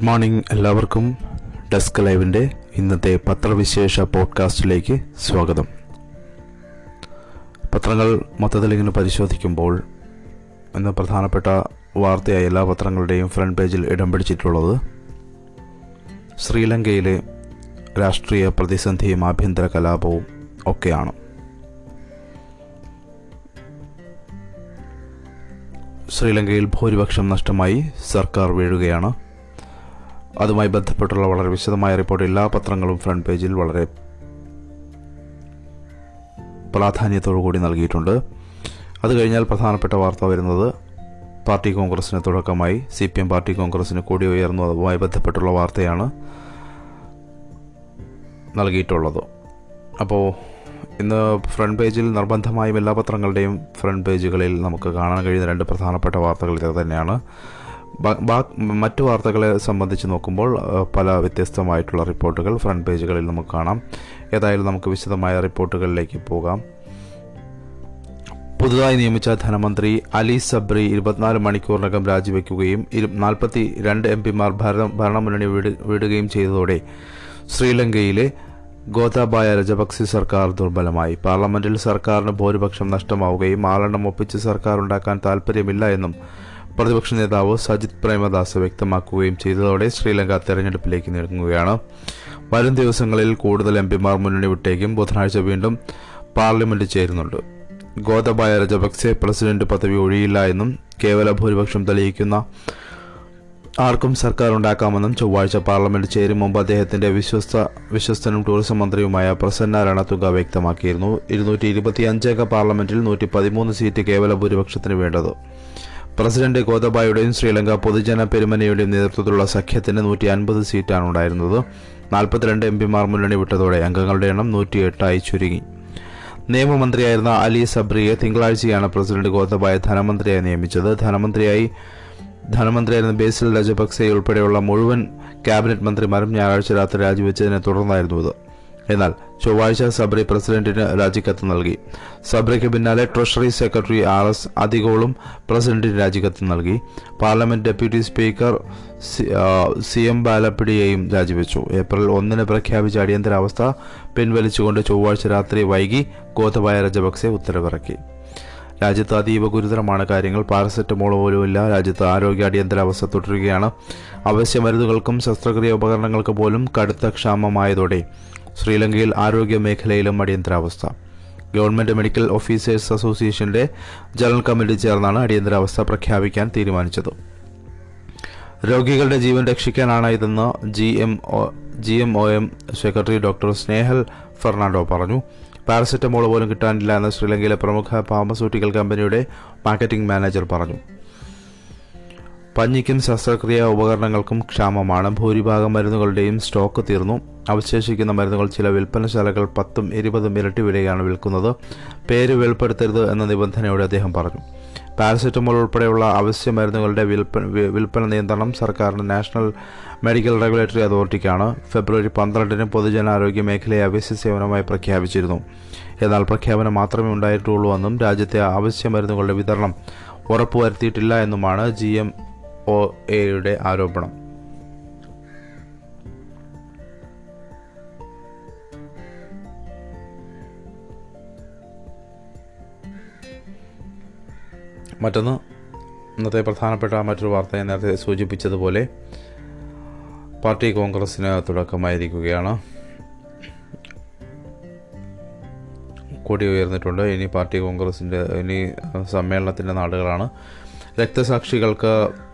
Good morning എല്ലാവർക്കും. Desk ലൈവിന്റെ ഇന്നത്തെ പത്രവിശേഷ പോഡ്കാസ്റ്റിലേക്ക് സ്വാഗതം. പത്രങ്ങൾ മൊത്തത്തിൽ ഇങ്ങനെ പരിശോധിക്കുമ്പോൾ ഇന്ന് പ്രധാനപ്പെട്ട വാർത്തയായ എല്ലാ പത്രങ്ങളുടെയും ഫ്രണ്ട് പേജിൽ ഇടം പിടിച്ചിട്ടുള്ളത് ശ്രീലങ്കയിലെ രാഷ്ട്രീയ പ്രതിസന്ധിയും ആഭ്യന്തര കലാപവും ഒക്കെയാണ്. ശ്രീലങ്കയിൽ ഭൂരിപക്ഷം നഷ്ടമായി സർക്കാർ വീഴുകയാണ്. അതുമായി ബന്ധപ്പെട്ടുള്ള വളരെ വിശദമായ റിപ്പോർട്ട് എല്ലാ പത്രങ്ങളും ഫ്രണ്ട് പേജിൽ വളരെ പ്രാധാന്യത്തോടു കൂടി നൽകിയിട്ടുണ്ട്. അത് കഴിഞ്ഞാൽ പ്രധാനപ്പെട്ട വാർത്ത വരുന്നത് പാർട്ടി കോൺഗ്രസിന് തുടക്കമായി. സി പി എം പാർട്ടി കോൺഗ്രസിന് കൂടി ഉയർന്നു. അതുമായി ബന്ധപ്പെട്ടുള്ള വാർത്തയാണ് നൽകിയിട്ടുള്ളത്. അപ്പോൾ ഇന്ന് ഫ്രണ്ട് പേജിൽ നിർബന്ധമായും എല്ലാ പത്രങ്ങളുടെയും ഫ്രണ്ട് പേജുകളിൽ നമുക്ക് കാണാൻ കഴിയുന്ന രണ്ട് പ്രധാനപ്പെട്ട വാർത്തകൾ ഇത് തന്നെയാണ്. മറ്റു വാർത്തകളെ സംബന്ധിച്ച് നോക്കുമ്പോൾ പല വ്യത്യസ്തമായിട്ടുള്ള റിപ്പോർട്ടുകൾ ഫ്രണ്ട് പേജുകളിൽ നമുക്ക് കാണാം. ഏതായാലും നമുക്ക് വിശദമായ റിപ്പോർട്ടുകളിലേക്ക് പോകാം. പുതുതായി നിയമിച്ച ധനമന്ത്രി അലി സബ്രി ഇരുപത്തിനാല് മണിക്കൂറിനകം രാജിവെക്കുകയും നാൽപ്പത്തി രണ്ട് എം പിമാർ ഭരണമുന്നണി വിടുകയും ചെയ്തതോടെ ശ്രീലങ്കയിലെ ഗോതാബായ രജപക്സി സർക്കാർ ദുർബലമായി. പാർലമെന്റിൽ സർക്കാരിന് ഭൂരിപക്ഷം നഷ്ടമാവുകയും ആളെണ്ണം ഒപ്പിച്ച് സർക്കാർ ഉണ്ടാക്കാൻ താൽപ്പര്യമില്ല എന്നും പ്രതിപക്ഷ നേതാവ് സജിത് പ്രേമദാസ് വ്യക്തമാക്കുകയും ചെയ്തതോടെ ശ്രീലങ്ക തെരഞ്ഞെടുപ്പിലേക്ക് നീങ്ങുകയാണ്. വരും ദിവസങ്ങളിൽ കൂടുതൽ എം പിമാർ മുന്നണി വിട്ടേക്കും ബുധനാഴ്ച വീണ്ടും പാർലമെന്റ് ചേരുന്നുണ്ട്. ഗോതബായ രജപക്സെ പ്രസിഡന്റ് പദവി ഒഴിയില്ല എന്നും കേവല ഭൂരിപക്ഷം തെളിയിക്കുന്ന ആർക്കും സർക്കാർ ഉണ്ടാക്കാമെന്നും ചൊവ്വാഴ്ച പാർലമെന്റ് ചേരും മുമ്പ് അദ്ദേഹത്തിന്റെ വിശ്വസ്ത വിശ്വസ്തനും ടൂറിസം മന്ത്രിയുമായ പ്രസന്ന രണതുക വ്യക്തമാക്കിയിരുന്നു. ഇരുന്നൂറ്റി ഇരുപത്തിയഞ്ചംഗ പാർലമെന്റിൽ നൂറ്റി പതിമൂന്ന് സീറ്റ് കേവല ഭൂരിപക്ഷത്തിന് വേണ്ടത്. പ്രസിഡന്റ് ഗോതബായുടെയും ശ്രീലങ്ക പൊതുജന പെരുമനയുടെയും നേതൃത്വത്തിലുള്ള സഖ്യത്തിന് നൂറ്റി അൻപത് സീറ്റാണ് ഉണ്ടായിരുന്നത്. നാൽപ്പത്തിരണ്ട് എം പിമാർ മുന്നണി വിട്ടതോടെ അംഗങ്ങളുടെ എണ്ണം നൂറ്റിയെട്ടായി ചുരുങ്ങി. നിയമമന്ത്രിയായിരുന്ന അലി സബ്രിയെ തിങ്കളാഴ്ചയാണ് പ്രസിഡന്റ് ഗോതബായ ധനമന്ത്രിയായി നിയമിച്ചത്. ധനമന്ത്രിയായി ധനമന്ത്രിയായിരുന്ന ബേസിൽ രജപക്സെ ഉൾപ്പെടെയുള്ള മുഴുവൻ ക്യാബിനറ്റ് മന്ത്രിമാരും ഞായറാഴ്ച രാത്രി രാജിവെച്ചതിനെ തുടർന്നായിരുന്നു ഇത്. എന്നാൽ ചൊവ്വാഴ്ച സബ്രി പ്രസിഡന്റിന് രാജിക്കത്ത് നൽകി. സബ്രിക്ക് പിന്നാലെ ട്രഷറി സെക്രട്ടറി ആർ എസ് അധികോളും പ്രസിഡന്റിന് രാജിക്കത്ത് നൽകി. Parliament deputy speaker C M ബാലപ്പിടിയെയും രാജിവെച്ചു. ഏപ്രിൽ ഒന്നിന് പ്രഖ്യാപിച്ച അടിയന്തരാവസ്ഥ പിൻവലിച്ചുകൊണ്ട് ചൊവ്വാഴ്ച രാത്രി വൈകി ഗോതബായ രജപക്സെ ഉത്തരവിറക്കി. രാജ്യത്ത് അതീവ ഗുരുതരമാണ് കാര്യങ്ങൾ. പാരസെറ്റമോൾ പോലുമില്ല രാജ്യത്ത് ആരോഗ്യ അടിയന്തരാവസ്ഥ തുടരുകയാണ്. അവശ്യ മരുന്നുകൾക്കും ശസ്ത്രക്രിയ ഉപകരണങ്ങൾക്ക് പോലും കടുത്ത ക്ഷാമമായതോടെ ശ്രീലങ്കയിൽ ആരോഗ്യ മേഖലയിലും അടിയന്തരാവസ്ഥ. ഗവൺമെന്റ് മെഡിക്കൽ ഓഫീസേഴ്സ് അസോസിയേഷന്റെ ജനറൽ കമ്മിറ്റി ചേർന്നാണ് അടിയന്തരാവസ്ഥ പ്രഖ്യാപിക്കാൻ തീരുമാനിച്ചത്. രോഗികളുടെ ജീവൻ രക്ഷിക്കാനാണ് ഇതെന്ന് G M O G M O M secretary doctor Snehal Fernando പറഞ്ഞു. പാരസെറ്റമോൾ പോലും കിട്ടാനില്ല എന്ന് ശ്രീലങ്കയിലെ പ്രമുഖ ഫാർമസ്യൂട്ടിക്കൽ കമ്പനിയുടെ മാർക്കറ്റിംഗ് മാനേജർ പറഞ്ഞു. പഞ്ഞിക്കും ശസ്ത്രക്രിയ ഉപകരണങ്ങൾക്കും ക്ഷാമമാണ്. ഭൂരിഭാഗം മരുന്നുകളുടെയും സ്റ്റോക്ക് തീർന്നു. അവശേഷിക്കുന്ന മരുന്നുകൾ ചില വിൽപ്പനശാലകൾ പത്തും ഇരുപതും ഇരട്ടി വിലയാണ് വിൽക്കുന്നത്. പേര് വെളിപ്പെടുത്തരുത് എന്ന നിബന്ധനയോടെ അദ്ദേഹം പറഞ്ഞു. പാരസെറ്റമോൾ ഉൾപ്പെടെയുള്ള അവശ്യ മരുന്നുകളുടെ വിൽപ്പന വിൽപ്പന നിയന്ത്രണം സർക്കാരിന്റെ നാഷണൽ മെഡിക്കൽ റെഗുലേറ്ററി അതോറിറ്റിക്കാണ്. ഫെബ്രുവരി പന്ത്രണ്ടിന് പൊതുജനാരോഗ്യ മേഖലയെ അവശ്യ സേവനമായി പ്രഖ്യാപിച്ചിരുന്നു. എന്നാൽ പ്രഖ്യാപനം മാത്രമേ ഉണ്ടായിട്ടുള്ളൂ എന്നും രാജ്യത്തെ അവശ്യ മരുന്നുകളുടെ വിതരണം ഉറപ്പുവരുത്തിയിട്ടില്ല എന്നുമാണ് ജി എം ഒ എയുടെ ആരോപണം. മറ്റൊന്ന് ഇന്നത്തെ പ്രധാനപ്പെട്ട മറ്റൊരു വാർത്ത നേരത്തെ സൂചിപ്പിച്ചതുപോലെ പാർട്ടി കോൺഗ്രസിന് തുടക്കമായിരിക്കുകയാണ്. കൊടി ഉയർന്നിട്ടുണ്ട്. ഇനി പാർട്ടി കോൺഗ്രസിന്റെ ഇനി സമ്മേളനത്തിന്റെ നാടുകളാണ്. രക്തസാക്ഷികൾക്ക്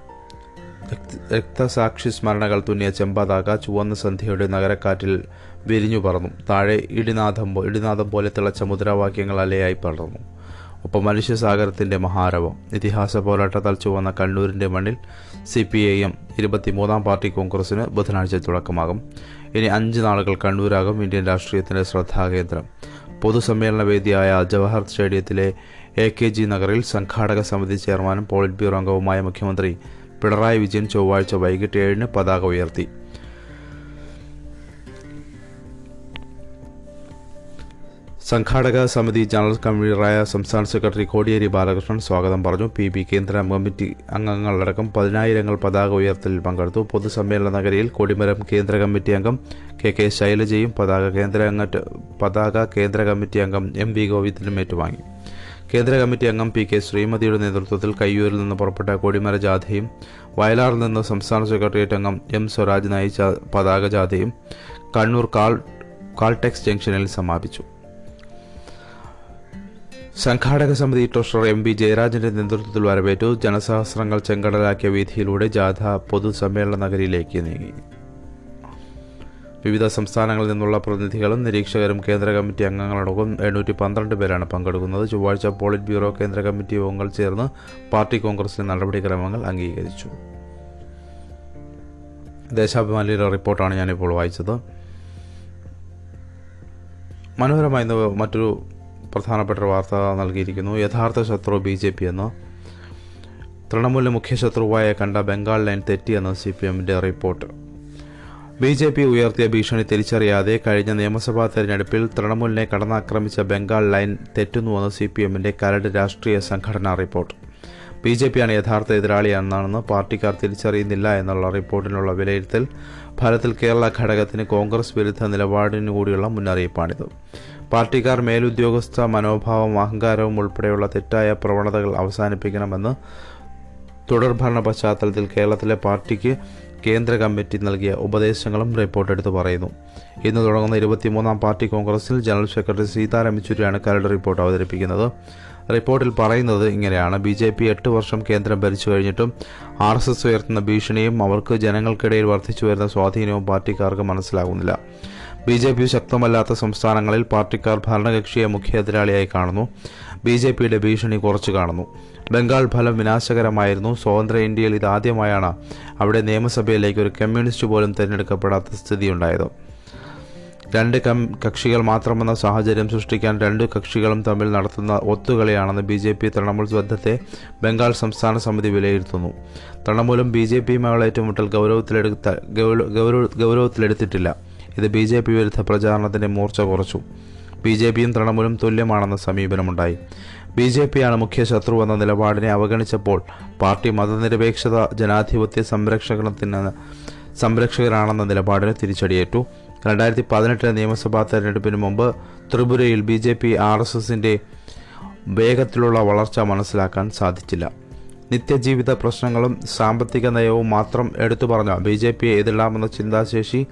രക്തസാക്ഷി സ്മരണകൾ തുന്നിയ ചെമ്പതാക ചുവന്ന സന്ധ്യയുടെ നഗരക്കാറ്റിൽ വിരിഞ്ഞു പറന്നു. താഴെ ഇടിനാഥം ഇടിനാഥം പോലെ തിളച്ച മുദ്രാവാക്യങ്ങൾ അലയായി പടർന്നു. ഒപ്പം മനുഷ്യസാഗരത്തിന്റെ മഹാരവം. ഇതിഹാസ പോരാട്ടത്താൽ ചുവന്ന കണ്ണൂരിന്റെ മണ്ണിൽ സി പി ഐ എം ഇരുപത്തിമൂന്നാം പാർട്ടി കോൺഗ്രസിന് ബുധനാഴ്ച തുടക്കമാകും. ഇനി അഞ്ച് നാളുകൾ കണ്ണൂരാകും ഇന്ത്യൻ രാഷ്ട്രീയത്തിന്റെ ശ്രദ്ധാകേന്ദ്രം. പൊതുസമ്മേളന വേദിയായ ജവഹർ സ്റ്റേഡിയത്തിലെ എ കെ ജി നഗറിൽ സംഘാടക സമിതി ചെയർമാനും പോളിറ്റ് ബ്യൂറോ അംഗവുമായ മുഖ്യമന്ത്രി പിണറായി വിജയൻ ചൊവ്വാഴ്ച വൈകിട്ട് ഏഴിന് പതാക ഉയർത്തി. സംഘാടക സമിതി ജനറൽ കൺവീനറായ സംസ്ഥാന സെക്രട്ടറി കോടിയേരി ബാലകൃഷ്ണൻ സ്വാഗതം പറഞ്ഞു. പി ബി കേന്ദ്ര കമ്മിറ്റി അംഗങ്ങളടക്കം പതിനായിരങ്ങൾ പതാക ഉയർത്തലിൽ പങ്കെടുത്തു. പൊതുസമ്മേളന നഗരിയിൽ കൊടിമരം കേന്ദ്ര കമ്മിറ്റി അംഗം കെ കെ ശൈലജയും പതാക കേന്ദ്ര പതാക കേന്ദ്ര കമ്മിറ്റി അംഗം എം വി ഗോവിന്ദനും ഏറ്റുവാങ്ങി. കേന്ദ്ര കമ്മിറ്റി അംഗം പി കെ ശ്രീമതിയുടെ നേതൃത്വത്തിൽ കയ്യൂരിൽ നിന്ന് പുറപ്പെട്ട കൊടിമര ജാഥയും വയലാറിൽ നിന്ന് സംസ്ഥാന സെക്രട്ടേറിയറ്റ് അംഗം എം സ്വരാജ് നയിച്ച പതാക ജാഥയും കണ്ണൂർ കാൾ കാൾടെക്സ് ജംഗ്ഷനിൽ സമാപിച്ചു. സംഘാടക സമിതി ട്രഷറർ എം വി ജയരാജന്റെ നേതൃത്വത്തിൽ വരവേറ്റു. ജനസഹസ്രങ്ങൾ ചെങ്കടലാക്കിയ വീതിയിലൂടെ ജാഥ പൊതുസമ്മേളന നഗരിയിലേക്ക് നീങ്ങി. വിവിധ സംസ്ഥാനങ്ങളിൽ നിന്നുള്ള പ്രതിനിധികളും നിരീക്ഷകരും കേന്ദ്ര കമ്മിറ്റി അംഗങ്ങളടക്കം എണ്ണൂറ്റി പന്ത്രണ്ട് പേരാണ് പങ്കെടുക്കുന്നത്. ചൊവ്വാഴ്ച പോളിറ്റ് ബ്യൂറോ കേന്ദ്ര കമ്മിറ്റി യോഗങ്ങൾ ചേർന്ന് പാർട്ടി കോൺഗ്രസിന്റെ നടപടിക്രമങ്ങൾ അംഗീകരിച്ചു. ദേശാഭിമാനിയുടെ റിപ്പോർട്ടാണ് ഞാനിപ്പോൾ വായിച്ചത്. മനോഹരമായി മറ്റൊരു പ്രധാനപ്പെട്ട വാർത്ത നൽകിയിരിക്കുന്നു. യഥാർത്ഥ ശത്രു ബി ജെ പി എന്ന്. തൃണമൂലിലെ മുഖ്യ ശത്രുവായ കണ്ട ബംഗാൾ ലൈൻ തെറ്റിയെന്ന് സി പി എമ്മിന്റെ റിപ്പോർട്ട്. ബി ജെ പി ഉയർത്തിയ ഭീഷണി തിരിച്ചറിയാതെ കഴിഞ്ഞ നിയമസഭാ തെരഞ്ഞെടുപ്പിൽ തൃണമൂലിനെ കടന്നാക്രമിച്ച ബംഗാൾ ലൈൻ തെറ്റുന്നുവെന്ന് സി പി എമ്മിന്റെ കരട് രാഷ്ട്രീയ സംഘടനാ റിപ്പോർട്ട്. ബി ജെ പിയാണ് യഥാർത്ഥ എതിരാളിയാണെന്നാണെന്ന് പാർട്ടിക്കാർ തിരിച്ചറിയുന്നില്ല എന്നുള്ള റിപ്പോർട്ടിനുള്ള വിലയിരുത്തൽ ഫലത്തിൽ കേരള ഘടകത്തിന് കോൺഗ്രസ് വിരുദ്ധ നിലപാടിനു കൂടിയുള്ള മുന്നറിയിപ്പാണിത്. പാർട്ടിക്കാർ മേലുദ്യോഗസ്ഥ മനോഭാവം അഹങ്കാരവും ഉൾപ്പെടെയുള്ള തെറ്റായ പ്രവണതകൾ അവസാനിപ്പിക്കണമെന്ന് തുടർഭരണ പശ്ചാത്തലത്തിൽ കേരളത്തിലെ പാർട്ടിക്ക് കേന്ദ്ര കമ്മിറ്റി നൽകിയ ഉപദേശങ്ങളും റിപ്പോർട്ട് എടുത്തു പറയുന്നു. ഇന്ന് തുടങ്ങുന്ന ഇരുപത്തിമൂന്നാം പാർട്ടി കോൺഗ്രസിൽ ജനറൽ സെക്രട്ടറി സീതാറാം യെച്ചൂരിയാണ് കരട് റിപ്പോർട്ട് അവതരിപ്പിക്കുന്നത്. റിപ്പോർട്ടിൽ പറയുന്നത് ഇങ്ങനെയാണ്. ബി ജെ പി എട്ട് വർഷം കേന്ദ്രം ഭരിച്ചു കഴിഞ്ഞിട്ടും ആർ എസ് എസ് ഉയർത്തുന്ന ഭീഷണിയും അവർക്ക് ജനങ്ങൾക്കിടയിൽ വർദ്ധിച്ചു വരുന്ന സ്വാധീനവും പാർട്ടിക്കാർക്ക് മനസ്സിലാകുന്നില്ല. ബി ജെ പി ശക്തമല്ലാത്ത സംസ്ഥാനങ്ങളിൽ പാർട്ടിക്കാർ ഭരണകക്ഷിയെ മുഖ്യ എതിരാളിയായി കാണുന്നു. ബി ജെ പിയുടെ ഭീഷണി കുറച്ചു കാണുന്നു. ബംഗാൾ ഫലം വിനാശകരമായിരുന്നു. സ്വതന്ത്ര ഇന്ത്യയിൽ ഇതാദ്യമായാണ് അവിടെ നിയമസഭയിലേക്ക് ഒരു കമ്മ്യൂണിസ്റ്റ് പോലും തിരഞ്ഞെടുക്കപ്പെടാത്ത സ്ഥിതിയുണ്ടായത്. രണ്ട് കം കക്ഷികൾ മാത്രമെന്ന സാഹചര്യം സൃഷ്ടിക്കാൻ രണ്ട് കക്ഷികളും തമ്മിൽ നടത്തുന്ന ഒത്തുകളിയാണെന്ന് ബി ജെ പി തൃണമൂൽ ബന്ധത്തെ ബംഗാൾ സംസ്ഥാന സമിതി വിലയിരുത്തുന്നു. തൃണമൂലും ബി ജെ പിയുമായുള്ള ഏറ്റുമുട്ടൽ ഗൗരവത്തിലെടുത്ത ഗൗരവ ഗൗരവത്തിലെടുത്തിട്ടില്ല. ഇത് ബി ജെ പി വിരുദ്ധ പ്രചാരണത്തിന്റെ മൂർച്ച കുറച്ചു. ബി ജെ പിയും തൃണമൂലും തുല്യമാണെന്ന സമീപനമുണ്ടായി. ബി ജെ പിയാണ് മുഖ്യ ശത്രു എന്ന നിലപാടിനെ അവഗണിച്ചപ്പോൾ പാർട്ടി മതനിരപേക്ഷത ജനാധിപത്യ സംരക്ഷണത്തിന് സംരക്ഷകരാണെന്ന നിലപാടിന് തിരിച്ചടിയേറ്റു. രണ്ടായിരത്തി പതിനെട്ടിലെ നിയമസഭാ തെരഞ്ഞെടുപ്പിന് മുമ്പ് ത്രിപുരയിൽ B J P R S എസിന്റെ വേഗത്തിലുള്ള വളർച്ച മനസ്സിലാക്കാൻ സാധിച്ചില്ല. നിത്യജീവിത പ്രശ്നങ്ങളും സാമ്പത്തിക നയവും മാത്രം എടുത്തു പറഞ്ഞ ബി ജെ പിയെ എതിരിടാമെന്ന ചിന്താശേഷി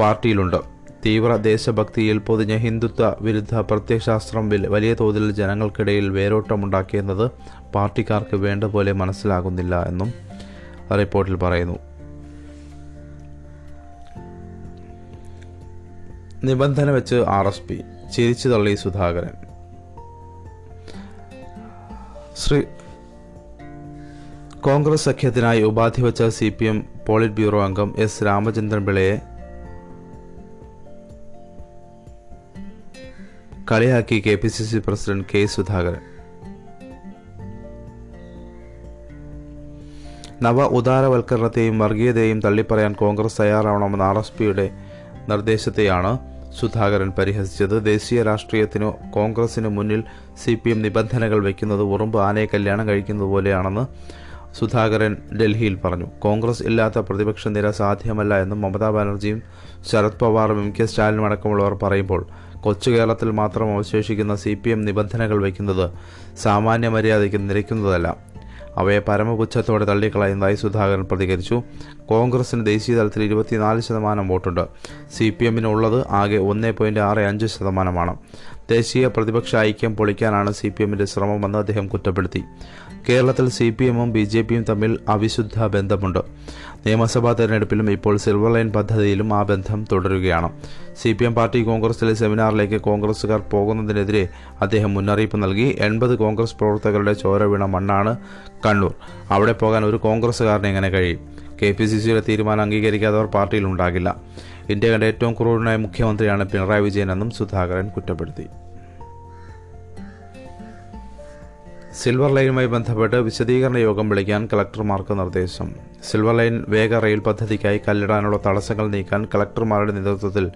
പാർട്ടിയിലുണ്ട്. തീവ്ര ദേശഭക്തിയിൽ പൊതിഞ്ഞ ഹിന്ദുത്വ വിരുദ്ധ പ്രത്യയശാസ്ത്രം വലിയ തോതിൽ ജനങ്ങൾക്കിടയിൽ വേരോട്ടമുണ്ടാക്കിയെന്നത് പാർട്ടിക്കാർക്ക് വേണ്ട പോലെ മനസ്സിലാകുന്നില്ല എന്നും റിപ്പോർട്ടിൽ പറയുന്നു. നിബന്ധന വെച്ച് ആർ എസ് പി ചിരിച്ചു തള്ളി സുധാകരൻ. ശ്രീ കോൺഗ്രസ് സഖ്യത്തിനായി ഉപാധി വെച്ച C P M polit bureau അംഗം എസ് രാമചന്ദ്രൻ പിള്ളയെ കളിയാക്കി K P C C president K Sudhakaran. നവ ഉദാരവൽക്കരണത്തെയും വർഗീയതയെയും തള്ളിപ്പറയാൻ കോൺഗ്രസ് തയ്യാറാവണമെന്ന ആർ എസ് പിയുടെ നിർദ്ദേശത്തെയാണ് സുധാകരൻ പരിഹസിച്ചത്. ദേശീയ രാഷ്ട്രീയത്തിനു കോൺഗ്രസിന് മുന്നിൽ സി പി എം നിബന്ധനകൾ വയ്ക്കുന്നത് ഉറുമ്പ് ആനയെ കല്യാണം കഴിക്കുന്നത് പോലെയാണെന്ന് സുധാകരൻ ഡൽഹിയിൽ പറഞ്ഞു. കോൺഗ്രസ് ഇല്ലാത്ത പ്രതിപക്ഷ നിര സാധ്യമല്ല എന്നും മമതാ ബാനർജിയും ശരത് പവാറും എം കെ സ്റ്റാലിനും അടക്കമുള്ളവർ പറയുമ്പോൾ കൊച്ചു കേരളത്തിൽ മാത്രം അവശേഷിക്കുന്ന സി പി എം നിബന്ധനകൾ വയ്ക്കുന്നത് സാമാന്യ മര്യാദയ്ക്ക് നിരക്കുന്നതല്ല. അവയെ പരമപുച്ഛത്തോടെ തള്ളിക്കളയുന്നതായി സുധാകരൻ പ്രതികരിച്ചു. കോൺഗ്രസിന് ദേശീയ തലത്തിൽ ഇരുപത്തിനാല് ശതമാനം വോട്ടുണ്ട്. സി പി എമ്മിന് ഉള്ളത് ആകെ ഒന്ന് പോയിന്റ് ആറ് അഞ്ച് ശതമാനമാണ്. ദേശീയ പ്രതിപക്ഷ ഐക്യം പൊളിക്കാനാണ് സി പി എമ്മിന്റെ ശ്രമമെന്ന് അദ്ദേഹം കുറ്റപ്പെടുത്തി. കേരളത്തിൽ സി പി എമ്മും ബി ജെ പിയും തമ്മിൽ അവിശുദ്ധ ബന്ധമുണ്ട്. നിയമസഭാ തെരഞ്ഞെടുപ്പിലും ഇപ്പോൾ സിൽവർ ലൈൻ പദ്ധതിയിലും ആ ബന്ധം തുടരുകയാണ്. സി പി എം പാർട്ടി കോൺഗ്രസിലെ സെമിനാറിലേക്ക് കോൺഗ്രസുകാർ പോകുന്നതിനെതിരെ അദ്ദേഹം മുന്നറിയിപ്പ് നൽകി. എൺപത് കോൺഗ്രസ് പ്രവർത്തകരുടെ ചോര വീണ മണ്ണാണ് കണ്ണൂർ. അവിടെ പോകാൻ ഒരു കോൺഗ്രസുകാരന് എങ്ങനെ കഴിയും? കെ പി സി സിയുടെ തീരുമാനം അംഗീകരിക്കാത്തവർ പാർട്ടിയിൽ ഉണ്ടാകില്ല. ഇന്ത്യ കണ്ട ഏറ്റവും ക്രൂരനായ മുഖ്യമന്ത്രിയാണ് പിണറായി വിജയൻ എന്നും സുധാകരൻ കുറ്റപ്പെടുത്തി. സിൽവർ ലൈനുമായി ബന്ധപ്പെട്ട് വിശദീകരണ യോഗം വിളിക്കാൻ കളക്ടർമാർക്ക് നിർദ്ദേശം. സിൽവർ ലൈൻ വേഗ റെയിൽ പദ്ധതിക്കായി കല്ലിടാനുള്ള തടസ്സങ്ങൾ നീക്കാൻ കളക്ടർമാരുടെ നേതൃത്വത്തിൽ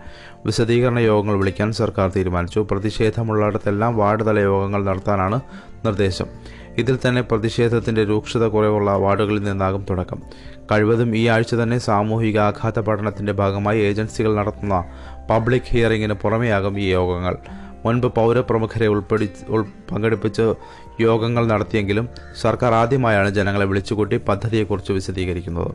വിശദീകരണ യോഗങ്ങൾ വിളിക്കാൻ സർക്കാർ തീരുമാനിച്ചു. പ്രതിഷേധമുള്ളിടത്തെല്ലാം വാർഡ് തല യോഗങ്ങൾ നടത്താനാണ് നിർദ്ദേശം. ഇതിൽ തന്നെ പ്രതിഷേധത്തിന്റെ രൂക്ഷത കുറവുള്ള വാർഡുകളിൽ നിന്നാകും തുടക്കം. കഴിവതും ഈ ആഴ്ച തന്നെ സാമൂഹിക ആഘാത പഠനത്തിന്റെ ഭാഗമായി ഏജൻസികൾ നടത്തുന്ന പബ്ലിക് ഹിയറിംഗിന് പുറമെയാകും ഈ യോഗങ്ങൾ. മുൻപ് പൗരപ്രമുഖരെ ഉൾപ്പെടു ഉൾ പങ്കെടുപ്പിച്ച് യോഗങ്ങൾ നടത്തിയെങ്കിലും സർക്കാർ ആദ്യമായാണ് ജനങ്ങളെ വിളിച്ചുകൂട്ടി പദ്ധതിയെക്കുറിച്ച് വിശദീകരിക്കുന്നത്.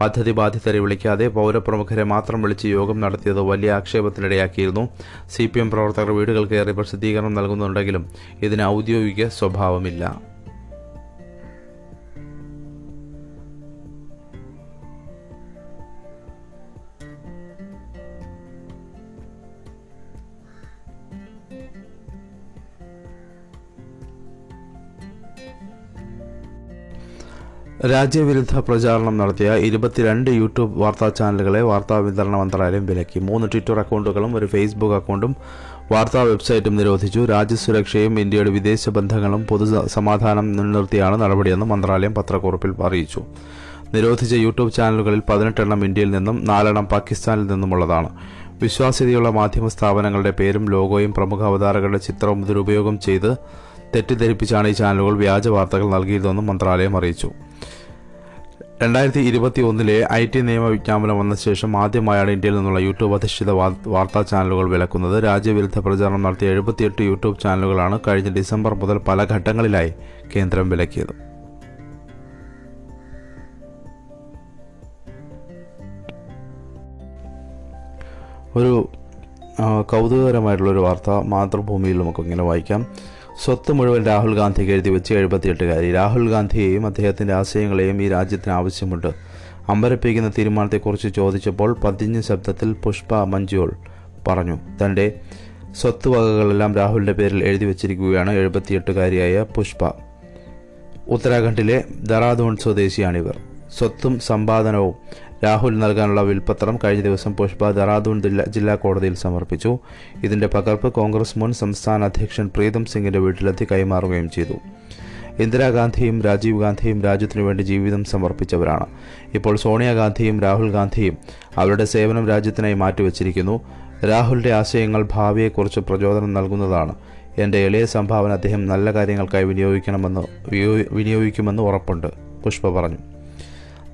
പദ്ധതി ബാധിതരെ വിളിക്കാതെ പൗരപ്രമുഖരെ മാത്രം വിളിച്ച് യോഗം നടത്തിയത് വലിയ ആക്ഷേപത്തിനിടയാക്കിയിരുന്നു. സി പി എം പ്രവർത്തകർ വീടുകൾ കയറി പ്രസിദ്ധീകരണം നൽകുന്നുണ്ടെങ്കിലും ഇതിന് ഔദ്യോഗിക സ്വഭാവമില്ല. രാജ്യവിരുദ്ധ പ്രചാരണം നടത്തിയ ഇരുപത്തിരണ്ട് യൂട്യൂബ് വാർത്താ ചാനലുകളെ വാർത്താ വിതരണ മന്ത്രാലയം വിലക്കി. മൂന്ന് ട്വിറ്റർ അക്കൗണ്ടുകളും ഒരു ഫേസ്ബുക്ക് അക്കൗണ്ടും വാർത്താ വെബ്സൈറ്റും നിരോധിച്ചു. രാജ്യസുരക്ഷയും ഇന്ത്യയുടെ വിദേശ ബന്ധങ്ങളും പൊതു സമാധാനം മുൻനിർത്തിയാണ് നടപടിയെന്ന് മന്ത്രാലയം പത്രക്കുറിപ്പിൽ അറിയിച്ചു. നിരോധിച്ച യൂട്യൂബ് ചാനലുകളിൽ പതിനെട്ടെണ്ണം ഇന്ത്യയിൽ നിന്നും നാലെണ്ണം പാകിസ്ഥാനിൽ നിന്നുമുള്ളതാണ്. വിശ്വാസ്യതയുള്ള മാധ്യമ സ്ഥാപനങ്ങളുടെ പേരും ലോഗോയും പ്രമുഖ അവതാരകരുടെ ചിത്രവും ദുരുപയോഗം ചെയ്ത് തെറ്റിദ്ധരിപ്പിച്ചാണ് ഈ ചാനലുകൾ വ്യാജ വാർത്തകൾ നൽകിയതെന്നും മന്ത്രാലയം അറിയിച്ചു. രണ്ടായിരത്തി ഇരുപത്തി ഒന്നിലെ ഐ ടി നിയമ വിജ്ഞാപനം വന്ന ശേഷം ആദ്യമായാണ് ഇന്ത്യയിൽ നിന്നുള്ള യൂട്യൂബ് അധിഷ്ഠിത വാർത്താ ചാനലുകൾ വിലക്കുന്നത്. രാജ്യവിരുദ്ധ പ്രചാരണം നടത്തിയ എഴുപത്തിയെട്ട് യൂട്യൂബ് ചാനലുകളാണ് കഴിഞ്ഞ ഡിസംബർ മുതൽ പല ഘട്ടങ്ങളിലായി കേന്ദ്രം വിലക്കിയത്. ഒരു കൗതുകകരമായിട്ടുള്ളൊരു വാർത്ത മാതൃഭൂമിയിൽ നമുക്ക് ഇങ്ങനെ വായിക്കാം. സ്വത്ത് മുഴുവൻ രാഹുൽ ഗാന്ധിക്ക് എഴുതി വെച്ച് എഴുപത്തിയെട്ടുകാരി. രാഹുൽ ഗാന്ധിയെയും അദ്ദേഹത്തിന്റെ ആശയങ്ങളെയും ഈ രാജ്യത്തിന് ആവശ്യമുണ്ട്. അമ്പരപ്പിക്കുന്ന തീരുമാനത്തെക്കുറിച്ച് ചോദിച്ചപ്പോൾ പതിഞ്ഞ ശബ്ദത്തിൽ പുഷ്പ മഞ്ജുൾ പറഞ്ഞു. തന്റെ സ്വത്ത് വകകളെല്ലാം രാഹുലിന്റെ പേരിൽ എഴുതി വച്ചിരിക്കുകയാണ് എഴുപത്തിയെട്ടുകാരിയായ പുഷ്പ. ഉത്തരാഖണ്ഡിലെ ദറാദൂൺ സ്വദേശിയാണിവർ. സ്വത്തും സമ്പാദനവും രാഹുൽ നൽകാനുള്ള വിൽപ്പത്രം കഴിഞ്ഞ ദിവസം പുഷ്പ ദറാദൂൺ ജില്ലാ കോടതിയിൽ സമർപ്പിച്ചു. ഇതിന്റെ പകർപ്പ് കോൺഗ്രസ് മുൻ സംസ്ഥാന അധ്യക്ഷൻ പ്രീതം സിംഗിന്റെ വീട്ടിലെത്തി കൈമാറുകയും ചെയ്തു. ഇന്ദിരാഗാന്ധിയും രാജീവ് ഗാന്ധിയും രാജ്യത്തിനു വേണ്ടി ജീവിതം സമർപ്പിച്ചവരാണ്. ഇപ്പോൾ സോണിയാഗാന്ധിയും രാഹുൽ ഗാന്ധിയും അവരുടെ സേവനം രാജ്യത്തിനായി മാറ്റിവെച്ചിരിക്കുന്നു. രാഹുലിന്റെ ആശയങ്ങൾ ഭാവിയെക്കുറിച്ച് പ്രചോദനം നൽകുന്നതാണ്. എന്റെ എളിയ സംഭാവന അദ്ദേഹം നല്ല കാര്യങ്ങൾക്കായി വിനിയോഗിക്കണമെന്ന് വിനിയോഗിക്കുമെന്ന് ഉറപ്പുണ്ട്. പുഷ്പ പറഞ്ഞു.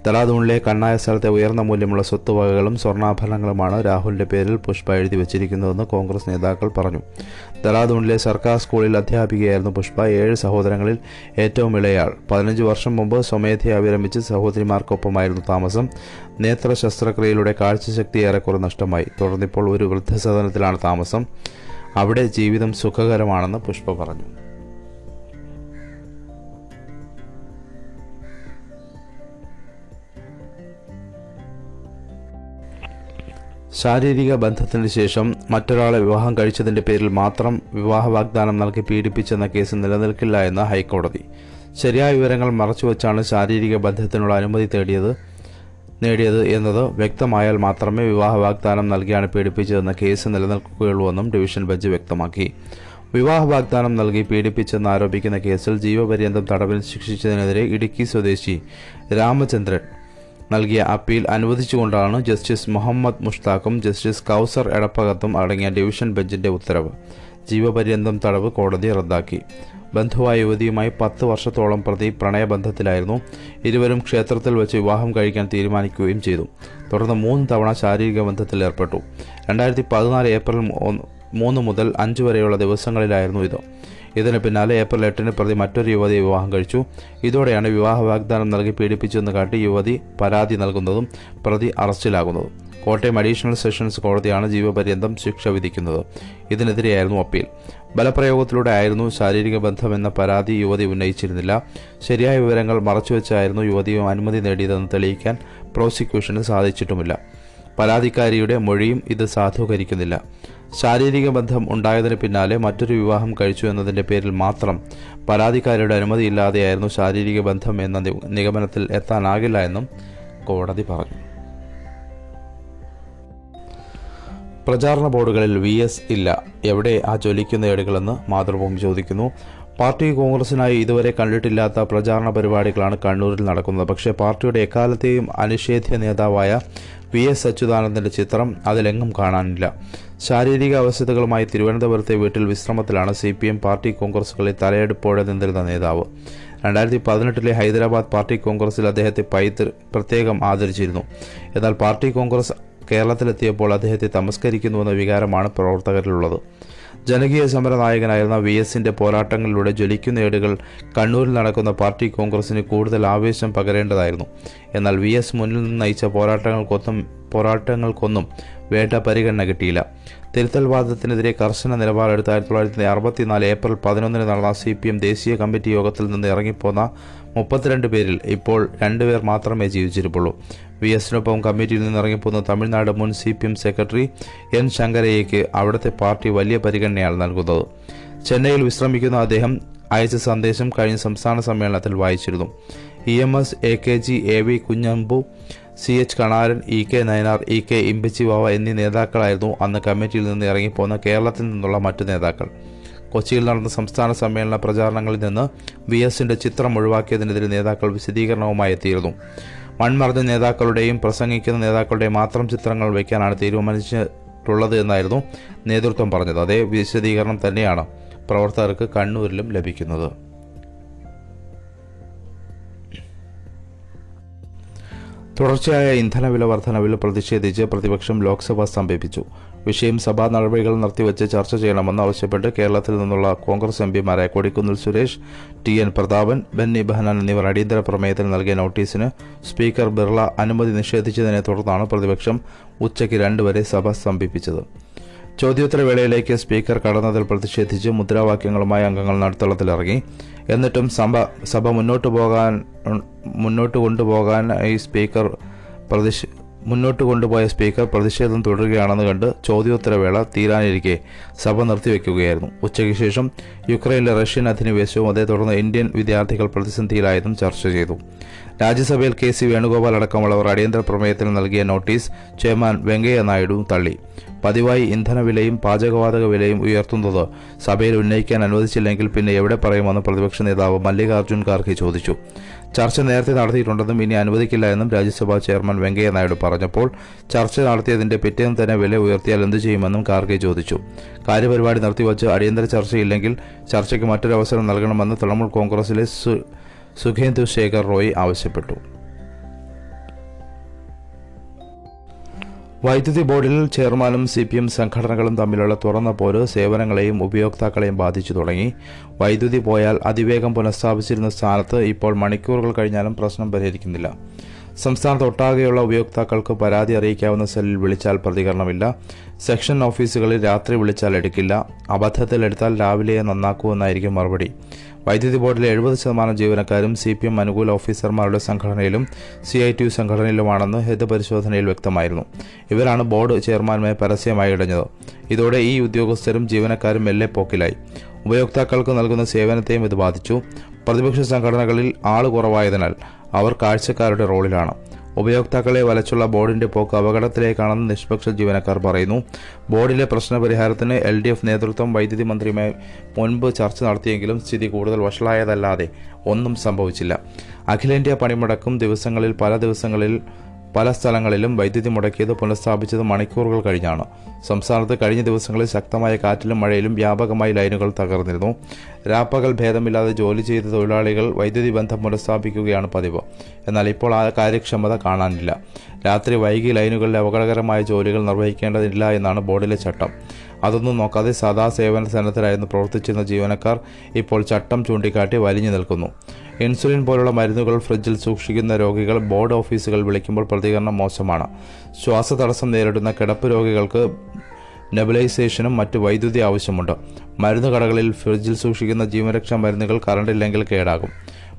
ദറാദൂണിലെ കണ്ണായ സ്ഥലത്തെ ഉയർന്ന മൂല്യമുള്ള സ്വത്തുവകകളും സ്വർണാഭരണങ്ങളുമാണ് രാഹുലിന്റെ പേരിൽ പുഷ്പ എഴുതി വച്ചിരിക്കുന്നതെന്ന് കോൺഗ്രസ് നേതാക്കൾ പറഞ്ഞു. തലാദൂണിലെ സർക്കാർ സ്കൂളിൽ അധ്യാപികയായിരുന്നു പുഷ്പ. ഏഴ് സഹോദരങ്ങളിൽ ഏറ്റവും ഇളയാൾ. പതിനഞ്ച് വർഷം മുമ്പ് സ്വമേധയാ വിരമിച്ച് സഹോദരിമാർക്കൊപ്പമായിരുന്നു താമസം. നേത്ര ശസ്ത്രക്രിയയിലൂടെ കാഴ്ചശക്തി ഏറെക്കുറെ നഷ്ടമായി. തുടർന്നിപ്പോൾ ഒരു വൃദ്ധസദനത്തിലാണ് താമസം. അവിടെ ജീവിതം സുഖകരമാണെന്ന് പുഷ്പ പറഞ്ഞു. ശാരീരിക ബന്ധത്തിന് ശേഷം മറ്റൊരാളെ വിവാഹം കഴിച്ചതിന്റെ പേരിൽ മാത്രം വിവാഹ വാഗ്ദാനം നൽകി പീഡിപ്പിച്ചെന്ന കേസ് നിലനിൽക്കില്ല എന്ന് ഹൈക്കോടതി. ശരിയായ വിവരങ്ങൾ മറച്ചുവെച്ചാണ് ശാരീരിക ബന്ധത്തിനുള്ള അനുമതി തേടിയത് നേടിയത് എന്നത് വ്യക്തമായാൽ മാത്രമേ വിവാഹ വാഗ്ദാനം നൽകിയാണ് പീഡിപ്പിച്ചതെന്ന കേസ് നിലനിൽക്കുകയുള്ളൂവെന്നും ഡിവിഷൻ ബെഞ്ച് വ്യക്തമാക്കി. വിവാഹ വാഗ്ദാനം നൽകി പീഡിപ്പിച്ചെന്ന് ആരോപിക്കുന്ന കേസിൽ ജീവപര്യന്തം തടവിൽ ശിക്ഷിച്ചതിനെതിരെ ഇടുക്കി സ്വദേശി രാമചന്ദ്രൻ നൽകിയ അപ്പീൽ അനുവദിച്ചുകൊണ്ടാണ് ജസ്റ്റിസ് മുഹമ്മദ് മുഷ്താഖും ജസ്റ്റിസ് കൗസർ എടപ്പകത്തും അടങ്ങിയ ഡിവിഷൻ ബെഞ്ചിന്റെ ഉത്തരവ്. ജീവപര്യന്തം തടവ് കോടതി റദ്ദാക്കി. ബന്ധുവായ യുവതിയുമായി പത്ത് വർഷത്തോളം പ്രതി പ്രണയബന്ധത്തിലായിരുന്നു. ഇരുവരും ക്ഷേത്രത്തിൽ വെച്ച് വിവാഹം കഴിക്കാൻ തീരുമാനിക്കുകയും ചെയ്തു. തുടർന്ന് മൂന്ന് തവണ ശാരീരിക ബന്ധത്തിൽ ഏർപ്പെട്ടു. രണ്ടായിരത്തി പതിനാല് ഏപ്രിൽ മൂന്ന് മുതൽ അഞ്ച് വരെയുള്ള ദിവസങ്ങളിലായിരുന്നു ഇത്. ഇതിന് പിന്നാലെ ഏപ്രിൽ എട്ടിന് പ്രതി മറ്റൊരു യുവതിയെ വിവാഹം കഴിച്ചു. ഇതോടെയാണ് വിവാഹ വാഗ്ദാനം നൽകി പീഡിപ്പിച്ചെന്ന് കാട്ടി യുവതി പരാതി നൽകുന്നതും പ്രതി അറസ്റ്റിലാകുന്നതും. കോട്ടയം അഡീഷണൽ സെഷൻസ് കോടതിയാണ് ജീവപര്യന്തം ശിക്ഷ വിധിക്കുന്നത്. ഇതിനെതിരെയായിരുന്നു അപ്പീൽ. ബലപ്രയോഗത്തിലൂടെ ആയിരുന്നു ശാരീരിക ബന്ധമെന്ന പരാതി യുവതി ഉന്നയിച്ചിരുന്നില്ല. ശരിയായ വിവരങ്ങൾ മറച്ചുവെച്ചായിരുന്നു യുവതിയും അനുമതി നേടിയതെന്ന് തെളിയിക്കാൻ പ്രോസിക്യൂഷന് സാധിച്ചിട്ടുമില്ല. പരാതിക്കാരിയുടെ മൊഴിയും ഇത് സാധൂകരിക്കുന്നില്ല. ശാരീരിക ബന്ധം ഉണ്ടായതിന് പിന്നാലെ മറ്റൊരു വിവാഹം കഴിച്ചു എന്നതിന്റെ പേരിൽ മാത്രം പരാതിക്കാരിയുടെ അനുമതിയില്ലാതെയായിരുന്നു ശാരീരിക ബന്ധം എന്ന നിഗമനത്തിൽ എത്താനാകില്ല എന്നും കോടതി പറഞ്ഞു. പ്രചാരണ ബോർഡുകളിൽ വി എസ് ഇല്ല. എവിടെ ആ ജ്വലിക്കുന്ന ഏടുകളെന്ന് മാതൃഭൂമി ചോദിക്കുന്നു. പാർട്ടി കോൺഗ്രസിനായി ഇതുവരെ കണ്ടിട്ടില്ലാത്ത പ്രചാരണ പരിപാടികളാണ് കണ്ണൂരിൽ നടക്കുന്നത്. പക്ഷേ പാർട്ടിയുടെ എക്കാലത്തെയും അനിഷേധ്യ നേതാവായ വി എസ് അച്യുതാനന്ദന്റെ ചിത്രം അതിലെങ്ങും കാണാനില്ല. ശാരീരിക അവസ്ഥകളുമായി തിരുവനന്തപുരത്തെ വീട്ടിൽ വിശ്രമത്തിലാണ് സി പി എം പാർട്ടി കോൺഗ്രസുകളിൽ തലയെടുപ്പോടെ നിന്നിരുന്ന നേതാവ്. രണ്ടായിരത്തി പതിനെട്ടിലെ ഹൈദരാബാദ് പാർട്ടി കോൺഗ്രസിൽ അദ്ദേഹത്തെ പൈതൃ പ്രത്യേകം ആദരിച്ചിരുന്നു. എന്നാൽ പാർട്ടി കോൺഗ്രസ് കേരളത്തിലെത്തിയപ്പോൾ അദ്ദേഹത്തെ തമസ്കരിക്കുന്നുവെന്ന വികാരമാണ് പ്രവർത്തകരിലുള്ളത്. ജനകീയ സമര നായകനായിരുന്ന വി എസിന്റെ പോരാട്ടങ്ങളിലൂടെ ജ്വലിക്കുന്ന ഏടുകൾ കണ്ണൂരിൽ നടക്കുന്ന പാർട്ടി കോൺഗ്രസിന് കൂടുതൽ ആവേശം പകരേണ്ടതായിരുന്നു. എന്നാൽ വി എസ് മുന്നിൽ നിന്ന് നയിച്ച പോരാട്ടങ്ങൾക്കൊന്നും പോരാട്ടങ്ങൾക്കൊന്നും വേണ്ട പരിഗണന കിട്ടിയില്ല. തിരുത്തൽവാദത്തിനെതിരെ കർശന നിലപാടെടുത്ത് ആയിരത്തി തൊള്ളായിരത്തി അറുപത്തിനാല് ഏപ്രിൽ പതിനൊന്നിന് നടന്ന സി പി എം ദേശീയ കമ്മിറ്റി യോഗത്തിൽ നിന്ന് ഇറങ്ങിപ്പോന്ന മുപ്പത്തിരണ്ട് പേരിൽ ഇപ്പോൾ രണ്ടുപേർ മാത്രമേ ജീവിച്ചിരിപ്പുള്ളൂ. വി എസിനൊപ്പം കമ്മിറ്റിയിൽ നിന്ന് ഇറങ്ങിപ്പോന്ന തമിഴ്നാട് മുൻ C P M secretary N ശങ്കരയ്യയ്ക്ക് അവിടുത്തെ പാർട്ടി വലിയ പരിഗണനയാണ് നൽകുന്നത്. ചെന്നൈയിൽ വിശ്രമിക്കുന്ന അദ്ദേഹം അയച്ച സന്ദേശം കഴിഞ്ഞ സംസ്ഥാന സമ്മേളനത്തിൽ വായിച്ചിരുന്നു. E M S A K G A V Kunhambu C H Kanaran E K Nayanar E K Imbichibava എന്നീ നേതാക്കളായിരുന്നു അന്ന് കമ്മിറ്റിയിൽ നിന്ന് ഇറങ്ങിപ്പോന്ന കേരളത്തിൽ നിന്നുള്ള മറ്റു നേതാക്കൾ. കൊച്ചിയിൽ നടന്ന സംസ്ഥാന സമ്മേളന പ്രചാരണങ്ങളിൽ നിന്ന് വി എസിന്റെ ചിത്രം ഒഴിവാക്കിയതിനെതിരെ നേതാക്കൾ വിശദീകരണവുമായി എത്തിയിരുന്നു. മൺമറഞ്ഞ നേതാക്കളുടെയും പ്രസംഗിക്കുന്ന നേതാക്കളുടെയും മാത്രം ചിത്രങ്ങൾ വയ്ക്കാനാണ് തീരുമാനിച്ചിട്ടുള്ളത് എന്നായിരുന്നു നേതൃത്വം പറഞ്ഞത്. അതേ വിശദീകരണം തന്നെയാണ് പ്രവർത്തകർക്ക് കണ്ണൂരിലും ലഭിക്കുന്നത്. തുടർച്ചയായ ഇന്ധനവില വർധനവിൽ പ്രതിഷേധിച്ച് പ്രതിപക്ഷം ലോക്സഭ സ്തംഭിപ്പിച്ചു. വിഷയം സഭാ നടപടികൾ നിർത്തിവെച്ച് ചർച്ച ചെയ്യണമെന്ന് ആവശ്യപ്പെട്ട് കേരളത്തിൽ നിന്നുള്ള കോൺഗ്രസ് എംപിമാരായ കൊടിക്കുന്നിൽ സുരേഷ് ടി എൻ പ്രതാപൻ ബെന്നി ബെഹനാൻ എന്നിവർ അടിയന്തര പ്രമേയത്തിന് നൽകിയ നോട്ടീസിന് സ്പീക്കർ ബിർള അനുമതി നിഷേധിച്ചതിനെ തുടർന്നാണ് പ്രതിപക്ഷം ഉച്ചയ്ക്ക് രണ്ടുവരെ സഭ സ്തംഭിപ്പിച്ചത്. ചോദ്യോത്തരവേളയിലേക്ക് സ്പീക്കർ കടന്നതിൽ പ്രതിഷേധിച്ച് മുദ്രാവാക്യങ്ങളുമായി അംഗങ്ങൾ നടുത്തളത്തിലിറങ്ങി. എന്നിട്ടും സഭ സഭ മുന്നോട്ട് പോകാൻ മുന്നോട്ട് കൊണ്ടുപോകാൻ ഈ സ്പീക്കർ പ്രതിഷ മുന്നോട്ട് കൊണ്ടുപോയ സ്പീക്കർ പ്രതിഷേധം തുടരുകയാണെന്ന് കണ്ട് ചോദ്യോത്തരവേള തീരാനിരിക്കെ സഭ നിർത്തിവെക്കുകയായിരുന്നു. ഉച്ചയ്ക്ക് ശേഷം യുക്രൈനിലെ റഷ്യൻ അധിനിവേശവും അതേ തുടർന്ന് ഇന്ത്യൻ വിദ്യാർത്ഥികൾ പ്രതിസന്ധിയിലായതും ചർച്ച ചെയ്തു. രാജ്യസഭയിൽ കെ സി വേണുഗോപാൽ അടക്കമുള്ളവർ അടിയന്തര പ്രമേയത്തിന് നൽകിയ നോട്ടീസ് ചെയർമാൻ വെങ്കയ്യ നായിഡു തള്ളി. പതിവായി ഇന്ധനവിലയും പാചകവാതക വിലയും ഉയർത്തുന്നത് സഭയിൽ ഉന്നയിക്കാൻ അനുവദിച്ചില്ലെങ്കിൽ പിന്നെ എവിടെ പറയുമെന്ന് പ്രതിപക്ഷ നേതാവ് മല്ലികാർജുൻ ഖാർഗെ ചോദിച്ചു. ചർച്ച നേരത്തെ നടത്തിയിട്ടുണ്ടെന്നും ഇനി അനുവദിക്കില്ല എന്നും രാജ്യസഭാ ചെയർമാൻ വെങ്കയ്യ നായിഡു പറഞ്ഞപ്പോൾ ചർച്ച നടത്തിയതിന്റെ പിറ്റേന്ന് തന്നെ വില ഉയർത്തിയാൽ എന്തു ചെയ്യുമെന്നും ഖാർഗെ ചോദിച്ചു. കാര്യപരിപാടി നിർത്തിവച്ച് അടിയന്തര ചർച്ചയില്ലെങ്കിൽ ചർച്ചയ്ക്ക് മറ്റൊരവസരം നൽകണമെന്ന് തൃണമൂൽ കോൺഗ്രസിലെ സുഖേന്ദു ശേഖർ റോയ് ആവശ്യപ്പെട്ടു. വൈദ്യുതി ബോർഡിൽ ചെയർമാനും സി പി എം സംഘടനകളും തമ്മിലുള്ള തുറന്ന പോര് സേവനങ്ങളെയും ഉപയോക്താക്കളെയും ബാധിച്ചു തുടങ്ങി. വൈദ്യുതി പോയാൽ അതിവേഗം പുനഃസ്ഥാപിച്ചിരുന്ന സ്ഥാനത്ത് ഇപ്പോൾ മണിക്കൂറുകൾ കഴിഞ്ഞാലും പ്രശ്നം പരിഹരിക്കുന്നില്ല. സംസ്ഥാനത്തൊട്ടാകെയുള്ള ഉപയോക്താക്കൾക്ക് പരാതി അറിയിക്കാവുന്ന സെല്ലിൽ വിളിച്ചാൽ പ്രതികരണമില്ല. സെക്ഷൻ ഓഫീസുകളിൽ രാത്രി വിളിച്ചാൽ എടുക്കില്ല. അബദ്ധത്തിൽ എടുത്താൽ രാവിലെ നന്നാക്കുമെന്നായിരിക്കും മറുപടി. വൈദ്യുതി ബോർഡിലെ എഴുപത് ശതമാനം ജീവനക്കാരും സി പി എം അനുകൂല ഓഫീസർമാരുടെ സംഘടനയിലും സി ഐ ടി യു സംഘടനയിലുമാണെന്ന് ഹിതപരിശോധനയിൽ വ്യക്തമായിരുന്നു. ഇവരാണ് ബോർഡ് ചെയർമാനുമായി പരസ്യമായി ഇടഞ്ഞത്. ഇതോടെ ഈ ഉദ്യോഗസ്ഥരും ജീവനക്കാരും മെല്ലെ പോക്കിലായി. ഉപയോക്താക്കൾക്ക് നൽകുന്ന സേവനത്തെയും ഇത് ബാധിച്ചു. പ്രതിപക്ഷ സംഘടനകളിൽ ആൾ കുറവായതിനാൽ അവർ കാഴ്ചക്കാരുടെ റോളിലാണ്. ഉപയോക്താക്കളെ വലച്ചുള്ള ബോർഡിന്റെ പോക്ക് അപകടത്തിലേക്കാണെന്ന് നിഷ്പക്ഷ ജീവനക്കാർ പറയുന്നു. ബോർഡിലെ പ്രശ്നപരിഹാരത്തിന് എൽ ഡി എഫ് നേതൃത്വം വൈദ്യുതി മന്ത്രിയുമായി മുൻപ് ചർച്ച നടത്തിയെങ്കിലും സ്ഥിതി കൂടുതൽ വഷളായതല്ലാതെ ഒന്നും സംഭവിച്ചില്ല. അഖിലേന്ത്യാ പണിമുടക്കും ദിവസങ്ങളിൽ പല ദിവസങ്ങളിൽ പല സ്ഥലങ്ങളിലും വൈദ്യുതി മുടക്കിയത് പുനഃസ്ഥാപിച്ചത് മണിക്കൂറുകൾ കഴിഞ്ഞാണ്. സംസ്ഥാനത്ത് കഴിഞ്ഞ ദിവസങ്ങളിൽ ശക്തമായ കാറ്റിലും മഴയിലും വ്യാപകമായി ലൈനുകൾ തകർന്നിരുന്നു. രാപ്പകൽ ഭേദമില്ലാതെ ജോലി ചെയ്ത തൊഴിലാളികൾ വൈദ്യുതി ബന്ധം പുനഃസ്ഥാപിക്കുകയാണ് പതിവ്. എന്നാൽ ഇപ്പോൾ ആ കാര്യക്ഷമത കാണാനില്ല. രാത്രി വൈകി ലൈനുകളിലെ അപകടകരമായ ജോലികൾ നിർവഹിക്കേണ്ടതില്ല എന്നാണ് ബോർഡിലെ ചട്ടം. അതൊന്നും നോക്കാതെ സദാ സേവന സന്നദ്ധരായിരുന്നു പ്രവർത്തിച്ചിരുന്ന ജീവനക്കാർ ഇപ്പോൾ ചട്ടം ചൂണ്ടിക്കാട്ടി വലിഞ്ഞു നിൽക്കുന്നു. ഇൻസുലിൻ പോലുള്ള മരുന്നുകൾ ഫ്രിഡ്ജിൽ സൂക്ഷിക്കുന്ന രോഗികൾ ബോർഡ് ഓഫീസുകൾ വിളിക്കുമ്പോൾ പ്രതികരണം മോശമാണ്. ശ്വാസതടസ്സം നേരിടുന്ന കിടപ്പ് രോഗികൾക്ക് നെബുലൈസേഷനും മറ്റ് വൈദ്യുതി ആവശ്യമുണ്ട്. മരുന്ന് കടകളിൽ ഫ്രിഡ്ജിൽ സൂക്ഷിക്കുന്ന ജീവരക്ഷാ മരുന്നുകൾ കറണ്ടില്ലെങ്കിൽ കേടാകും.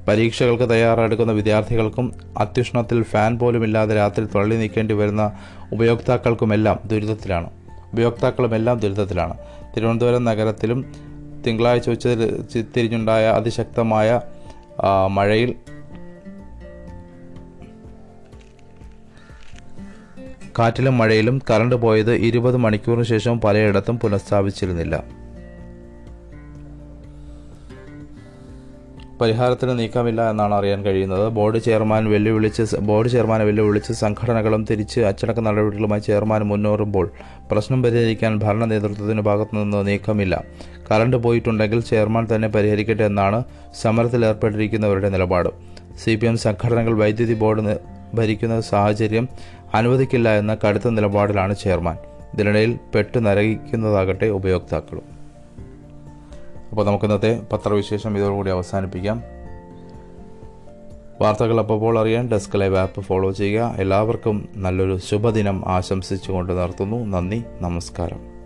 പരീക്ഷകൾക്ക് തയ്യാറെടുക്കുന്ന വിദ്യാർത്ഥികൾക്കും അത്യുഷ്ണത്തിൽ ഫാൻ പോലുമില്ലാതെ രാത്രി തള്ളി നീക്കേണ്ടി വരുന്ന ഉപയോക്താക്കൾക്കുമെല്ലാം ദുരിതത്തിലാണ്. ഉപയോക്താക്കളുമെല്ലാം ദുരിതത്തിലാണ്. തിരുവനന്തപുരം നഗരത്തിലും തിങ്കളാഴ്ച ഉച്ച തിരിഞ്ഞുണ്ടായ അതിശക്തമായ മഴയിൽ കാറ്റിലും മഴയിലും കറണ്ട് പോയത് ഇരുപത് മണിക്കൂറിന് ശേഷം പലയിടത്തും പുനഃസ്ഥാപിച്ചിരുന്നില്ല. പരിഹാരത്തിന് നീക്കമില്ല എന്നാണ് അറിയാൻ കഴിയുന്നത്. ബോർഡ് ചെയർമാൻ വെല്ലുവിളിച്ച് ബോർഡ് ചെയർമാനെ വെല്ലുവിളിച്ച് സംഘടനകളും തിരിച്ച് അച്ചടക്ക നടപടികളുമായി ചെയർമാൻ മുന്നേറുമ്പോൾ പ്രശ്നം പരിഹരിക്കാൻ ഭരണ നേതൃത്വത്തിന് ഭാഗത്തുനിന്ന് നീക്കമില്ല. കറണ്ട് പോയിട്ടുണ്ടെങ്കിൽ ചെയർമാൻ തന്നെ പരിഹരിക്കട്ടെ എന്നാണ് സമരത്തിൽ സമരത്തിലേർപ്പെട്ടിരിക്കുന്നവരുടെ നിലപാട്. സി പി എം സംഘടനകൾ വൈദ്യുതി ബോർഡ് ഭരിക്കുന്ന സാഹചര്യം അനുവദിക്കില്ല എന്ന കടുത്ത നിലപാടിലാണ് ചെയർമാൻ. ഇതിനിടയിൽ പെട്ട് നരകിക്കുന്നതാകട്ടെ ഉപയോക്താക്കളും. അപ്പോൾ നമുക്ക് ഇന്നത്തെ പത്രവിശേഷം ഇതോടുകൂടി അവസാനിപ്പിക്കാം. വാർത്തകൾ അപ്പോൾ അറിയാൻ ഡെസ്ക് ലൈവ് ആപ്പ് ഫോളോ ചെയ്യുക. എല്ലാവർക്കും നല്ലൊരു ശുഭദിനം ആശംസിച്ചുകൊണ്ട് നിർത്തുന്നു. നന്ദി നമസ്കാരം.